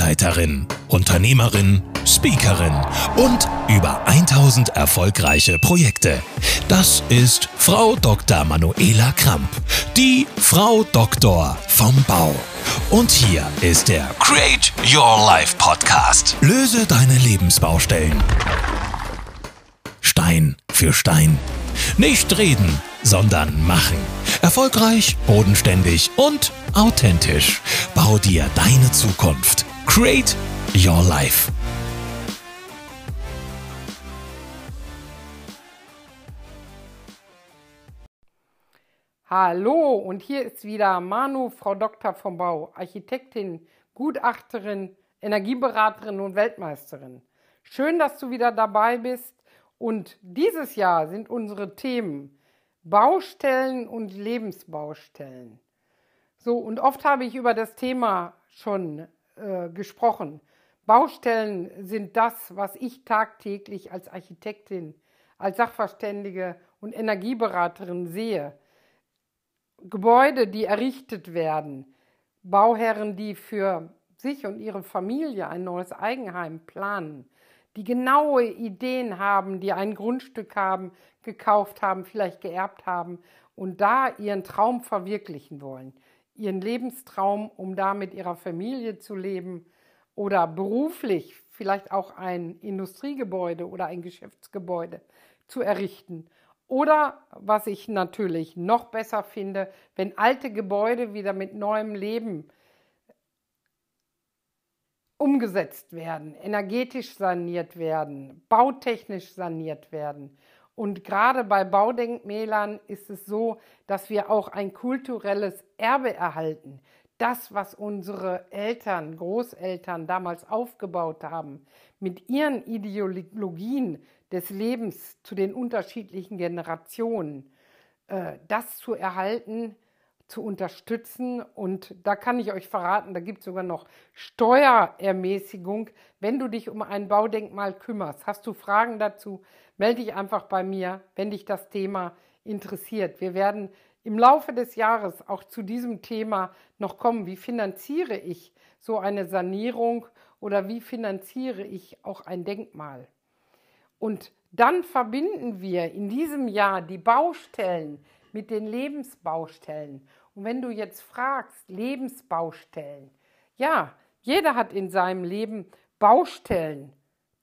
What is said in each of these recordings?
Bauleiterin, Unternehmerin, Speakerin und über 1000 erfolgreiche Projekte. Das ist Frau Dr. Manuela Kramp, die Frau Doktor vom Bau. Und hier ist der Create Your Life Podcast. Löse deine Lebensbaustellen. Stein für Stein. Nicht reden, sondern machen. Erfolgreich, bodenständig und authentisch. Bau dir deine Zukunft. Create Your Life. Hallo und hier ist wieder Manu, Frau Doktor vom Bau, Architektin, Gutachterin, Energieberaterin und Weltmeisterin. Schön, dass du wieder dabei bist und dieses Jahr sind unsere Themen Baustellen und Lebensbaustellen. So, und oft habe ich über das Thema schon äh, gesprochen. Baustellen sind das, was ich tagtäglich als Architektin, als Sachverständige und Energieberaterin sehe. Gebäude, die errichtet werden, Bauherren, die für sich und ihre Familie ein neues Eigenheim planen, die genaue Ideen haben, die ein Grundstück haben, gekauft haben, vielleicht geerbt haben und da ihren Traum verwirklichen wollen, ihren Lebenstraum, um da mit ihrer Familie zu leben oder beruflich vielleicht auch ein Industriegebäude oder ein Geschäftsgebäude zu errichten. Oder was ich natürlich noch besser finde, wenn alte Gebäude wieder mit neuem Leben umgesetzt werden, energetisch saniert werden, bautechnisch saniert werden. Und gerade bei Baudenkmälern ist es so, dass wir auch ein kulturelles Erbe erhalten. Das, was unsere Eltern, Großeltern damals aufgebaut haben, mit ihren Ideologien des Lebens zu den unterschiedlichen Generationen, äh, das zu erhalten, zu unterstützen. Und da kann ich euch verraten, da gibt es sogar noch Steuerermäßigung, wenn du dich um ein Baudenkmal kümmerst. Hast du Fragen dazu, melde dich einfach bei mir, wenn dich das Thema interessiert. Wir werden im Laufe des Jahres auch zu diesem Thema noch kommen. Wie finanziere ich so eine Sanierung oder wie finanziere ich auch ein Denkmal? Und dann verbinden wir in diesem Jahr die Baustellen mit den Lebensbaustellen. Und wenn du jetzt fragst, Lebensbaustellen, ja, jeder hat in seinem Leben Baustellen,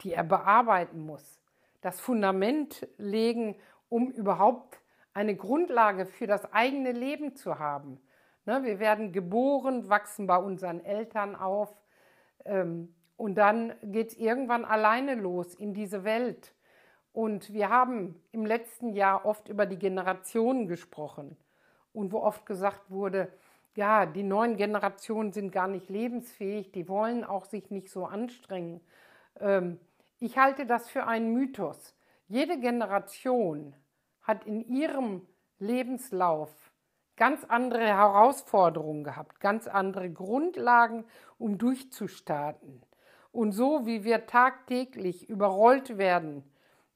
die er bearbeiten muss. Das Fundament legen, um überhaupt eine Grundlage für das eigene Leben zu haben. Ne, wir werden geboren, wachsen bei unseren Eltern auf ähm, und dann geht es irgendwann alleine los in diese Welt. Und wir haben im letzten Jahr oft über die Generationen gesprochen und wo oft gesagt wurde, ja, die neuen Generationen sind gar nicht lebensfähig, die wollen auch sich nicht so anstrengen. Ähm, ich halte das für einen Mythos. Jede Generation hat in ihrem Lebenslauf ganz andere Herausforderungen gehabt, ganz andere Grundlagen, um durchzustarten. Und so wie wir tagtäglich überrollt werden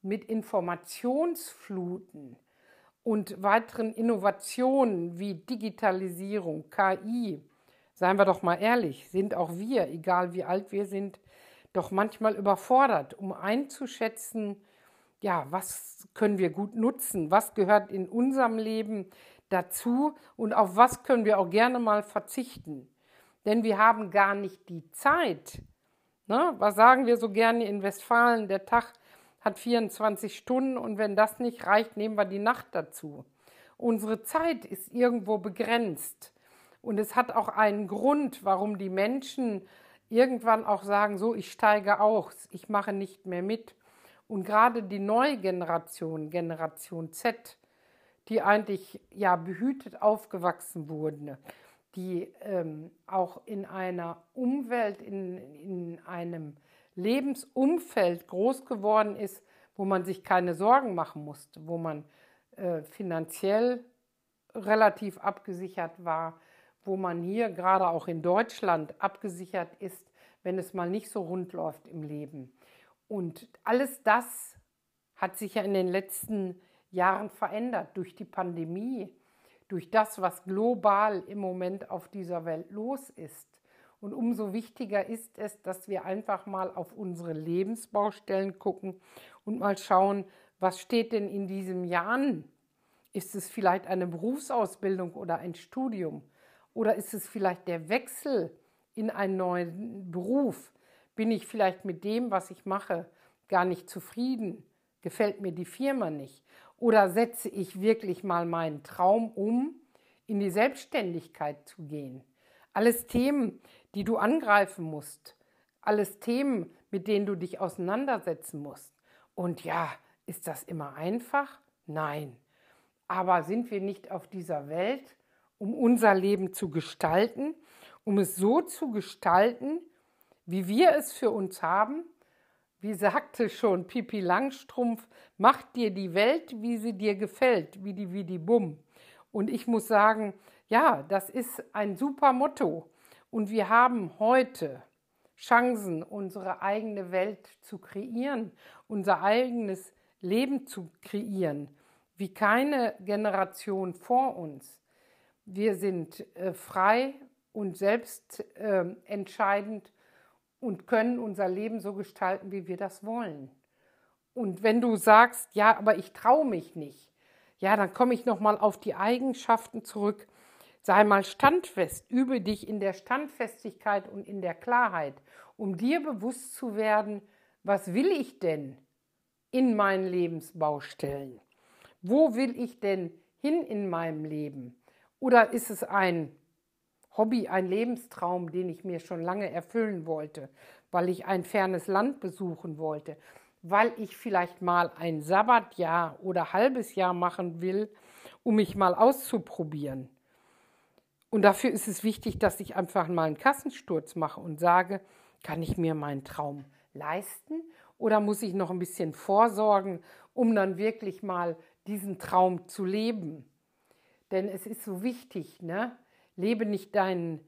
mit Informationsfluten, und weiteren Innovationen wie Digitalisierung, KI, seien wir doch mal ehrlich, sind auch wir, egal wie alt wir sind, doch manchmal überfordert, um einzuschätzen, ja, was können wir gut nutzen, was gehört in unserem Leben dazu und auf was können wir auch gerne mal verzichten. Denn wir haben gar nicht die Zeit. Ne? Was sagen wir so gerne in Westfalen? Der Tag hat 24 Stunden und wenn das nicht reicht, nehmen wir die Nacht dazu. Unsere Zeit ist irgendwo begrenzt und es hat auch einen Grund, warum die Menschen irgendwann auch sagen, so, ich steige aus, ich mache nicht mehr mit. Und gerade die neue Generation, Generation Z, die eigentlich ja behütet aufgewachsen wurden, die ähm, auch in einer Umwelt, in, in einem Lebensumfeld groß geworden ist, wo man sich keine Sorgen machen musste, wo man äh, finanziell relativ abgesichert war, wo man hier gerade auch in Deutschland abgesichert ist, wenn es mal nicht so rund läuft im Leben. Und alles das hat sich ja in den letzten Jahren verändert durch die Pandemie, durch das, was global im Moment auf dieser Welt los ist. Und umso wichtiger ist es, dass wir einfach mal auf unsere Lebensbaustellen gucken und mal schauen, was steht denn in diesem Jahr an? Ist es vielleicht eine Berufsausbildung oder ein Studium? Oder ist es vielleicht der Wechsel in einen neuen Beruf? Bin ich vielleicht mit dem, was ich mache, gar nicht zufrieden? Gefällt mir die Firma nicht? Oder setze ich wirklich mal meinen Traum um, in die Selbstständigkeit zu gehen? Alles Themen, die du angreifen musst. Alles Themen, mit denen du dich auseinandersetzen musst. Und ja, ist das immer einfach? Nein. Aber sind wir nicht auf dieser Welt, um unser Leben zu gestalten, um es so zu gestalten, wie wir es für uns haben? Wie sagte schon Pipi Langstrumpf, mach dir die Welt, wie sie dir gefällt, wie die wie die Bumm. Und ich muss sagen, ja, das ist ein super Motto. Und wir haben heute Chancen, unsere eigene Welt zu kreieren, unser eigenes Leben zu kreieren wie keine Generation vor uns. Wir sind äh, frei und selbst äh, entscheidend und können unser Leben so gestalten, wie wir das wollen. Und wenn du sagst, ja, aber ich traue mich nicht, ja, dann komme ich nochmal auf die Eigenschaften zurück. Sei mal standfest, übe dich in der Standfestigkeit und in der Klarheit, um dir bewusst zu werden, was will ich denn in meinen Lebensbaustellen? Wo will ich denn hin in meinem Leben? Oder ist es ein Hobby, ein Lebenstraum, den ich mir schon lange erfüllen wollte, weil ich ein fernes Land besuchen wollte, weil ich vielleicht mal ein Sabbatjahr oder halbes Jahr machen will, um mich mal auszuprobieren. Und dafür ist es wichtig, dass ich einfach mal einen Kassensturz mache und sage, kann ich mir meinen Traum leisten oder muss ich noch ein bisschen vorsorgen, um dann wirklich mal diesen Traum zu leben. Denn es ist so wichtig, ne? Lebe nicht dein,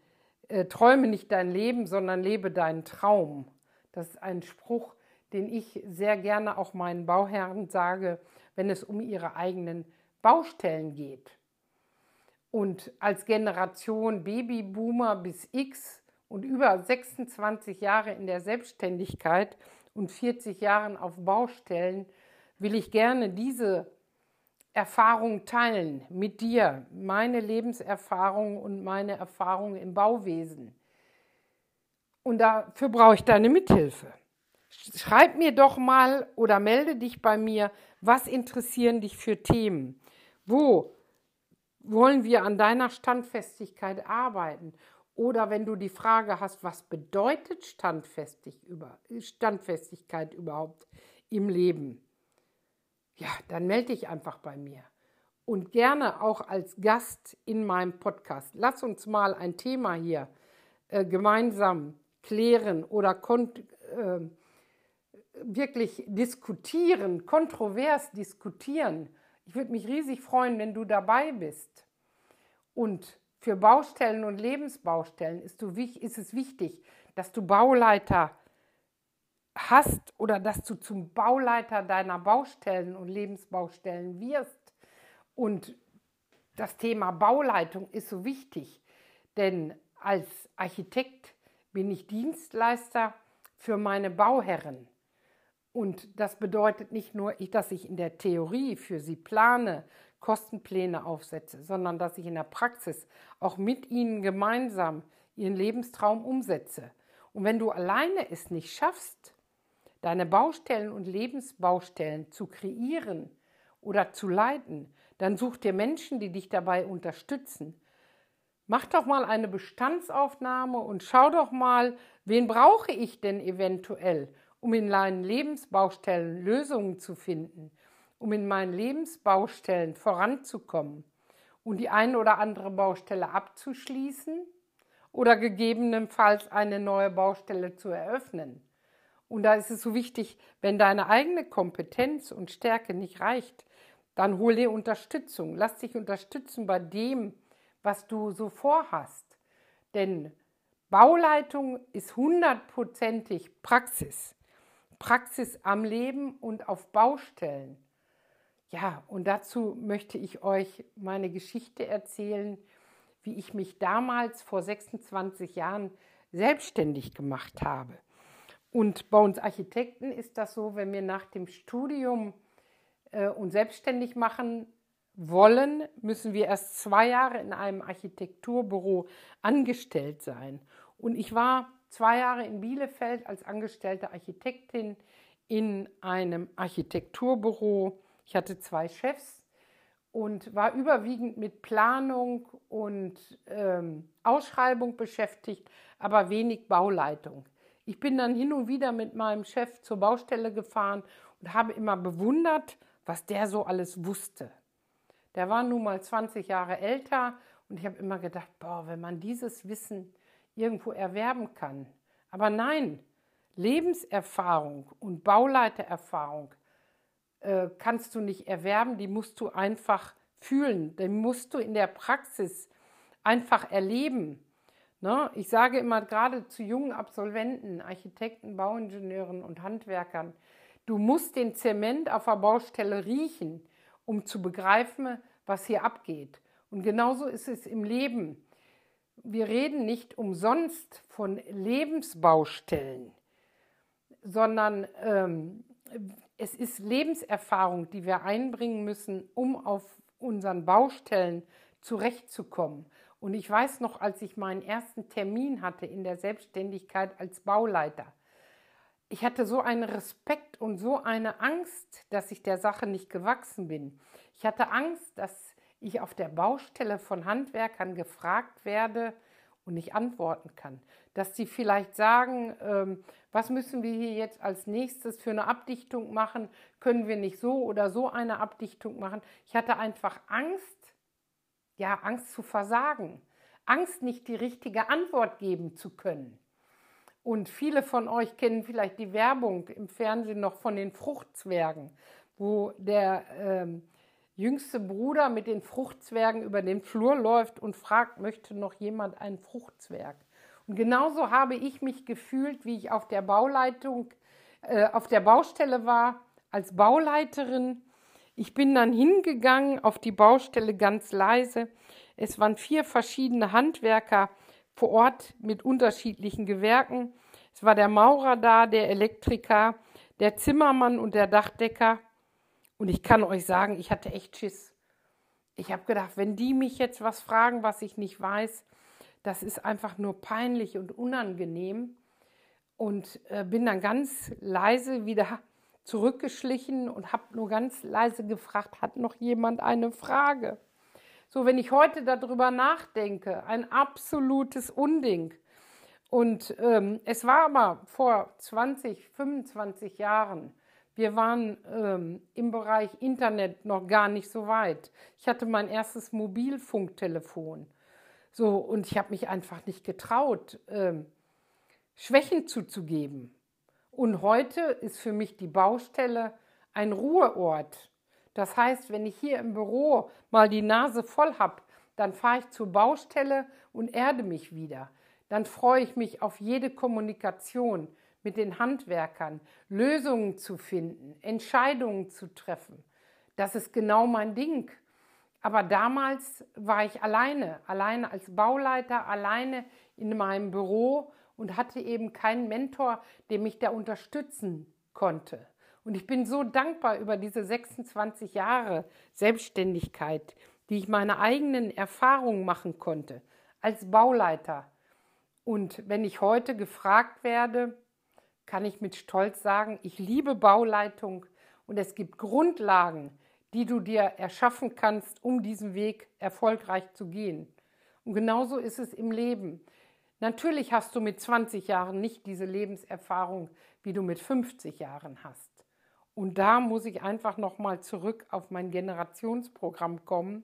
äh, träume nicht dein Leben, sondern lebe deinen Traum. Das ist ein Spruch, den ich sehr gerne auch meinen Bauherren sage, wenn es um ihre eigenen Baustellen geht. Und als Generation Babyboomer bis X und über 26 Jahre in der Selbstständigkeit und 40 Jahren auf Baustellen will ich gerne diese Erfahrung teilen mit dir, meine Lebenserfahrung und meine Erfahrung im Bauwesen. Und dafür brauche ich deine Mithilfe. Schreib mir doch mal oder melde dich bei mir, was interessieren dich für Themen? Wo wollen wir an deiner Standfestigkeit arbeiten? Oder wenn du die Frage hast, was bedeutet Standfestigkeit überhaupt im Leben? ja, dann melde dich einfach bei mir. Und gerne auch als Gast in meinem Podcast. Lass uns mal ein Thema hier äh, gemeinsam klären oder äh, wirklich diskutieren, kontrovers diskutieren. Ich würde mich riesig freuen, wenn du dabei bist. Und für Baustellen und Lebensbaustellen ist, du, ist es wichtig, dass du Bauleiter hast oder dass du zum Bauleiter deiner Baustellen und Lebensbaustellen wirst. Und das Thema Bauleitung ist so wichtig, denn als Architekt bin ich Dienstleister für meine Bauherren. Und das bedeutet nicht nur, dass ich in der Theorie für sie plane, Kostenpläne aufsetze, sondern dass ich in der Praxis auch mit ihnen gemeinsam ihren Lebenstraum umsetze. Und wenn du alleine es nicht schaffst, deine Baustellen und Lebensbaustellen zu kreieren oder zu leiten, dann such dir Menschen, die dich dabei unterstützen. Mach doch mal eine Bestandsaufnahme und schau doch mal, wen brauche ich denn eventuell, um in meinen Lebensbaustellen Lösungen zu finden, um in meinen Lebensbaustellen voranzukommen und die eine oder andere Baustelle abzuschließen oder gegebenenfalls eine neue Baustelle zu eröffnen. Und da ist es so wichtig, wenn deine eigene Kompetenz und Stärke nicht reicht, dann hol dir Unterstützung. Lass dich unterstützen bei dem, was du so vorhast. Denn Bauleitung ist hundertprozentig Praxis. Praxis am Leben und auf Baustellen. Ja, und dazu möchte ich euch meine Geschichte erzählen, wie ich mich damals vor 26 Jahren selbstständig gemacht habe. Und bei uns Architekten ist das so, wenn wir nach dem Studium äh, uns selbstständig machen wollen, müssen wir erst zwei Jahre in einem Architekturbüro angestellt sein. Und ich war zwei Jahre in Bielefeld als angestellte Architektin in einem Architekturbüro. Ich hatte zwei Chefs und war überwiegend mit Planung und ähm, Ausschreibung beschäftigt, aber wenig Bauleitung. Ich bin dann hin und wieder mit meinem Chef zur Baustelle gefahren und habe immer bewundert, was der so alles wusste. Der war nun mal 20 Jahre älter und ich habe immer gedacht, boah, wenn man dieses Wissen irgendwo erwerben kann. Aber nein, Lebenserfahrung und Bauleitererfahrung äh, kannst du nicht erwerben, die musst du einfach fühlen, die musst du in der Praxis einfach erleben. Ne? Ich sage immer gerade zu jungen Absolventen, Architekten, Bauingenieuren und Handwerkern, du musst den Zement auf der Baustelle riechen, um zu begreifen, was hier abgeht. Und genauso ist es im Leben. Wir reden nicht umsonst von Lebensbaustellen, sondern ähm, es ist Lebenserfahrung, die wir einbringen müssen, um auf unseren Baustellen zurechtzukommen. Und ich weiß noch, als ich meinen ersten Termin hatte in der Selbstständigkeit als Bauleiter, ich hatte so einen Respekt und so eine Angst, dass ich der Sache nicht gewachsen bin. Ich hatte Angst, dass ich auf der Baustelle von Handwerkern gefragt werde und nicht antworten kann. Dass sie vielleicht sagen, ähm, was müssen wir hier jetzt als nächstes für eine Abdichtung machen? Können wir nicht so oder so eine Abdichtung machen? Ich hatte einfach Angst, ja, Angst zu versagen. Angst, nicht die richtige Antwort geben zu können. Und viele von euch kennen vielleicht die Werbung im Fernsehen noch von den Fruchtzwergen, wo der ähm, jüngste Bruder mit den Fruchtzwergen über den Flur läuft und fragt, möchte noch jemand einen Fruchtzwerg? Und genauso habe ich mich gefühlt, wie ich auf der Bauleitung, äh, auf der Baustelle war, als Bauleiterin. Ich bin dann hingegangen auf die Baustelle ganz leise. Es waren vier verschiedene Handwerker vor Ort mit unterschiedlichen Gewerken. Es war der Maurer da, der Elektriker, der Zimmermann und der Dachdecker. Und ich kann euch sagen, ich hatte echt Schiss. Ich habe gedacht, wenn die mich jetzt was fragen, was ich nicht weiß, das ist einfach nur peinlich und unangenehm. Und äh, bin dann ganz leise wieder zurückgeschlichen und habe nur ganz leise gefragt, hat noch jemand eine Frage? So, wenn ich heute darüber nachdenke, ein absolutes Unding. Und ähm, es war aber vor 20, 25 Jahren wir waren ähm, im Bereich Internet noch gar nicht so weit. Ich hatte mein erstes Mobilfunktelefon. So, und ich habe mich einfach nicht getraut, ähm, Schwächen zuzugeben. Und heute ist für mich die Baustelle ein Ruheort. Das heißt, wenn ich hier im Büro mal die Nase voll habe, dann fahre ich zur Baustelle und erde mich wieder. Dann freue ich mich auf jede Kommunikation mit den Handwerkern, Lösungen zu finden, Entscheidungen zu treffen. Das ist genau mein Ding. Aber damals war ich alleine, alleine als Bauleiter, alleine in meinem Büro und hatte eben keinen Mentor, der mich da unterstützen konnte. Und ich bin so dankbar über diese 26 Jahre Selbstständigkeit, die ich meine eigenen Erfahrungen machen konnte als Bauleiter. Und wenn ich heute gefragt werde, kann ich mit Stolz sagen, ich liebe Bauleitung und es gibt Grundlagen, die du dir erschaffen kannst, um diesen Weg erfolgreich zu gehen. Und genauso ist es im Leben. Natürlich hast du mit 20 Jahren nicht diese Lebenserfahrung, wie du mit 50 Jahren hast. Und da muss ich einfach nochmal zurück auf mein Generationsprogramm kommen.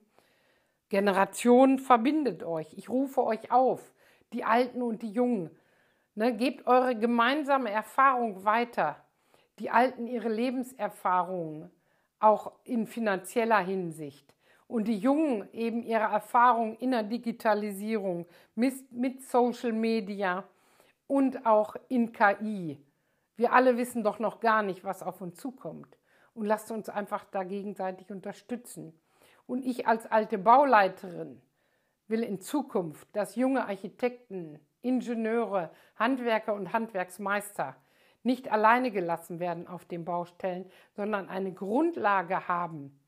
Generation verbindet euch. Ich rufe euch auf, die Alten und die Jungen. Ne, gebt eure gemeinsame Erfahrung weiter. Die Alten ihre Lebenserfahrungen, auch in finanzieller Hinsicht. Und die Jungen eben ihre Erfahrung in der Digitalisierung mit, mit Social Media und auch in KI. Wir alle wissen doch noch gar nicht, was auf uns zukommt. Und lasst uns einfach da gegenseitig unterstützen. Und ich als alte Bauleiterin will in Zukunft, dass junge Architekten Ingenieure, Handwerker und Handwerksmeister nicht alleine gelassen werden auf den Baustellen, sondern eine Grundlage haben,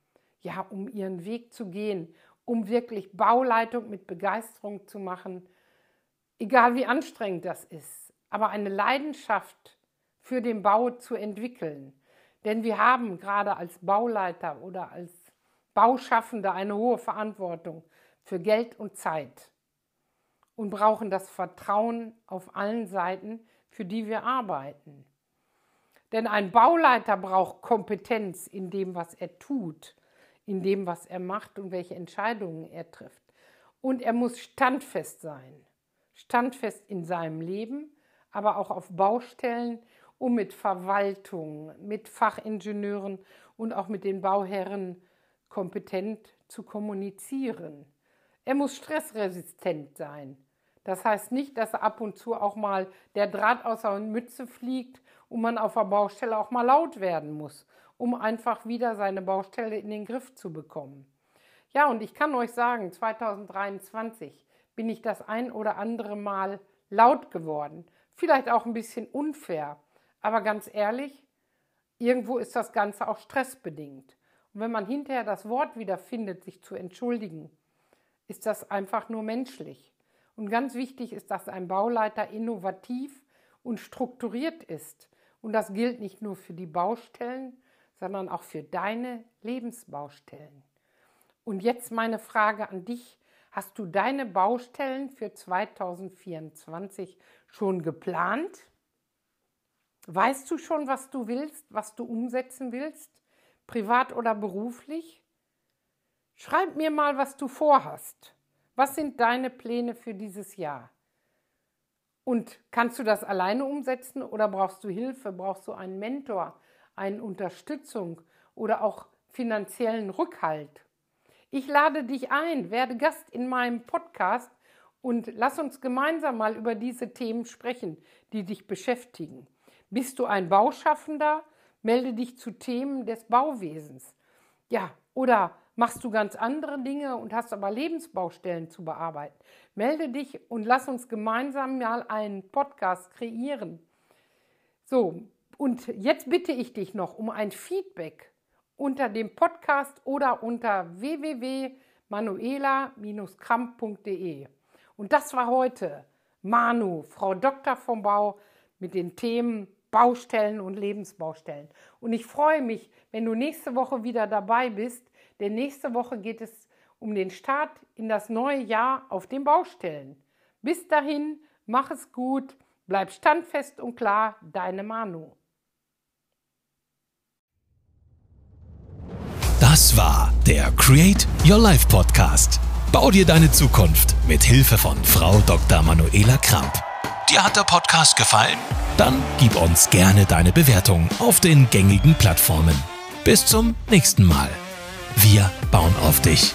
ja, um ihren Weg zu gehen, um wirklich Bauleitung mit Begeisterung zu machen, egal wie anstrengend das ist, aber eine Leidenschaft für den Bau zu entwickeln. Denn wir haben gerade als Bauleiter oder als Bauschaffende eine hohe Verantwortung für Geld und Zeit und brauchen das Vertrauen auf allen Seiten, für die wir arbeiten. Denn ein Bauleiter braucht Kompetenz in dem, was er tut, in dem, was er macht und welche Entscheidungen er trifft. Und er muss standfest sein. Standfest in seinem Leben, aber auch auf Baustellen, um mit Verwaltung, mit Fachingenieuren und auch mit den Bauherren kompetent zu kommunizieren. Er muss stressresistent sein. Das heißt nicht, dass ab und zu auch mal der Draht aus der Mütze fliegt und man auf der Baustelle auch mal laut werden muss, um einfach wieder seine Baustelle in den Griff zu bekommen. Ja, und ich kann euch sagen, 2023 bin ich das ein oder andere Mal laut geworden. Vielleicht auch ein bisschen unfair. Aber ganz ehrlich, irgendwo ist das Ganze auch stressbedingt. Und wenn man hinterher das Wort wieder findet, sich zu entschuldigen, ist das einfach nur menschlich. Und ganz wichtig ist, dass ein Bauleiter innovativ und strukturiert ist. Und das gilt nicht nur für die Baustellen, sondern auch für deine Lebensbaustellen. Und jetzt meine Frage an dich. Hast du deine Baustellen für 2024 schon geplant? Weißt du schon, was du willst, was du umsetzen willst? privat oder beruflich? Schreib mir mal, was du vorhast. Was sind deine Pläne für dieses Jahr? Und kannst du das alleine umsetzen oder brauchst du Hilfe? Brauchst du einen Mentor, eine Unterstützung oder auch finanziellen Rückhalt? Ich lade dich ein, werde Gast in meinem Podcast und lass uns gemeinsam mal über diese Themen sprechen, die dich beschäftigen. Bist du ein Bauschaffender? Melde dich zu Themen des Bauwesens. Ja, oder machst du ganz andere Dinge und hast aber Lebensbaustellen zu bearbeiten. Melde dich und lass uns gemeinsam mal einen Podcast kreieren. So, und jetzt bitte ich dich noch um ein Feedback unter dem Podcast oder unter www.manuela-kramp.de. Und das war heute Manu, Frau Doktor vom Bau mit den Themen Baustellen und Lebensbaustellen. Und ich freue mich, wenn du nächste Woche wieder dabei bist, denn nächste Woche geht es um den Start in das neue Jahr auf den Baustellen. Bis dahin, mach es gut, bleib standfest und klar, deine Manu. Das war der Create Your Life Podcast. Bau dir deine Zukunft mit Hilfe von Frau Dr. Manuela Kramp. Dir hat der Podcast gefallen? Dann gib uns gerne deine Bewertung auf den gängigen Plattformen. Bis zum nächsten Mal. Wir bauen auf dich.